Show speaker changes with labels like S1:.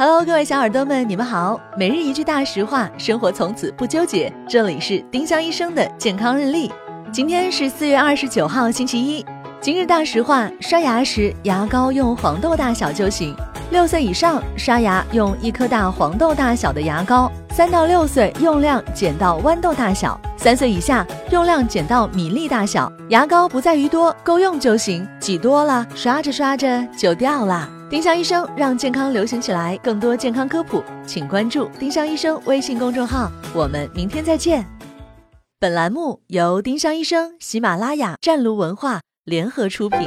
S1: Hello，各位小耳朵们，你们好。每日一句大实话，生活从此不纠结。这里是丁香医生的健康日历。今天是四月二十九号，星期一。今日大实话：刷牙时牙膏用黄豆大小就行。六岁以上刷牙用一颗大黄豆大小的牙膏，三到六岁用量减到豌豆大小，三岁以下用量减到米粒大小。牙膏不在于多，够用就行。挤多了，刷着刷着就掉了。丁香医生让健康流行起来，更多健康科普，请关注丁香医生微信公众号。我们明天再见。本栏目由丁香医生、喜马拉雅、湛庐文化联合出品。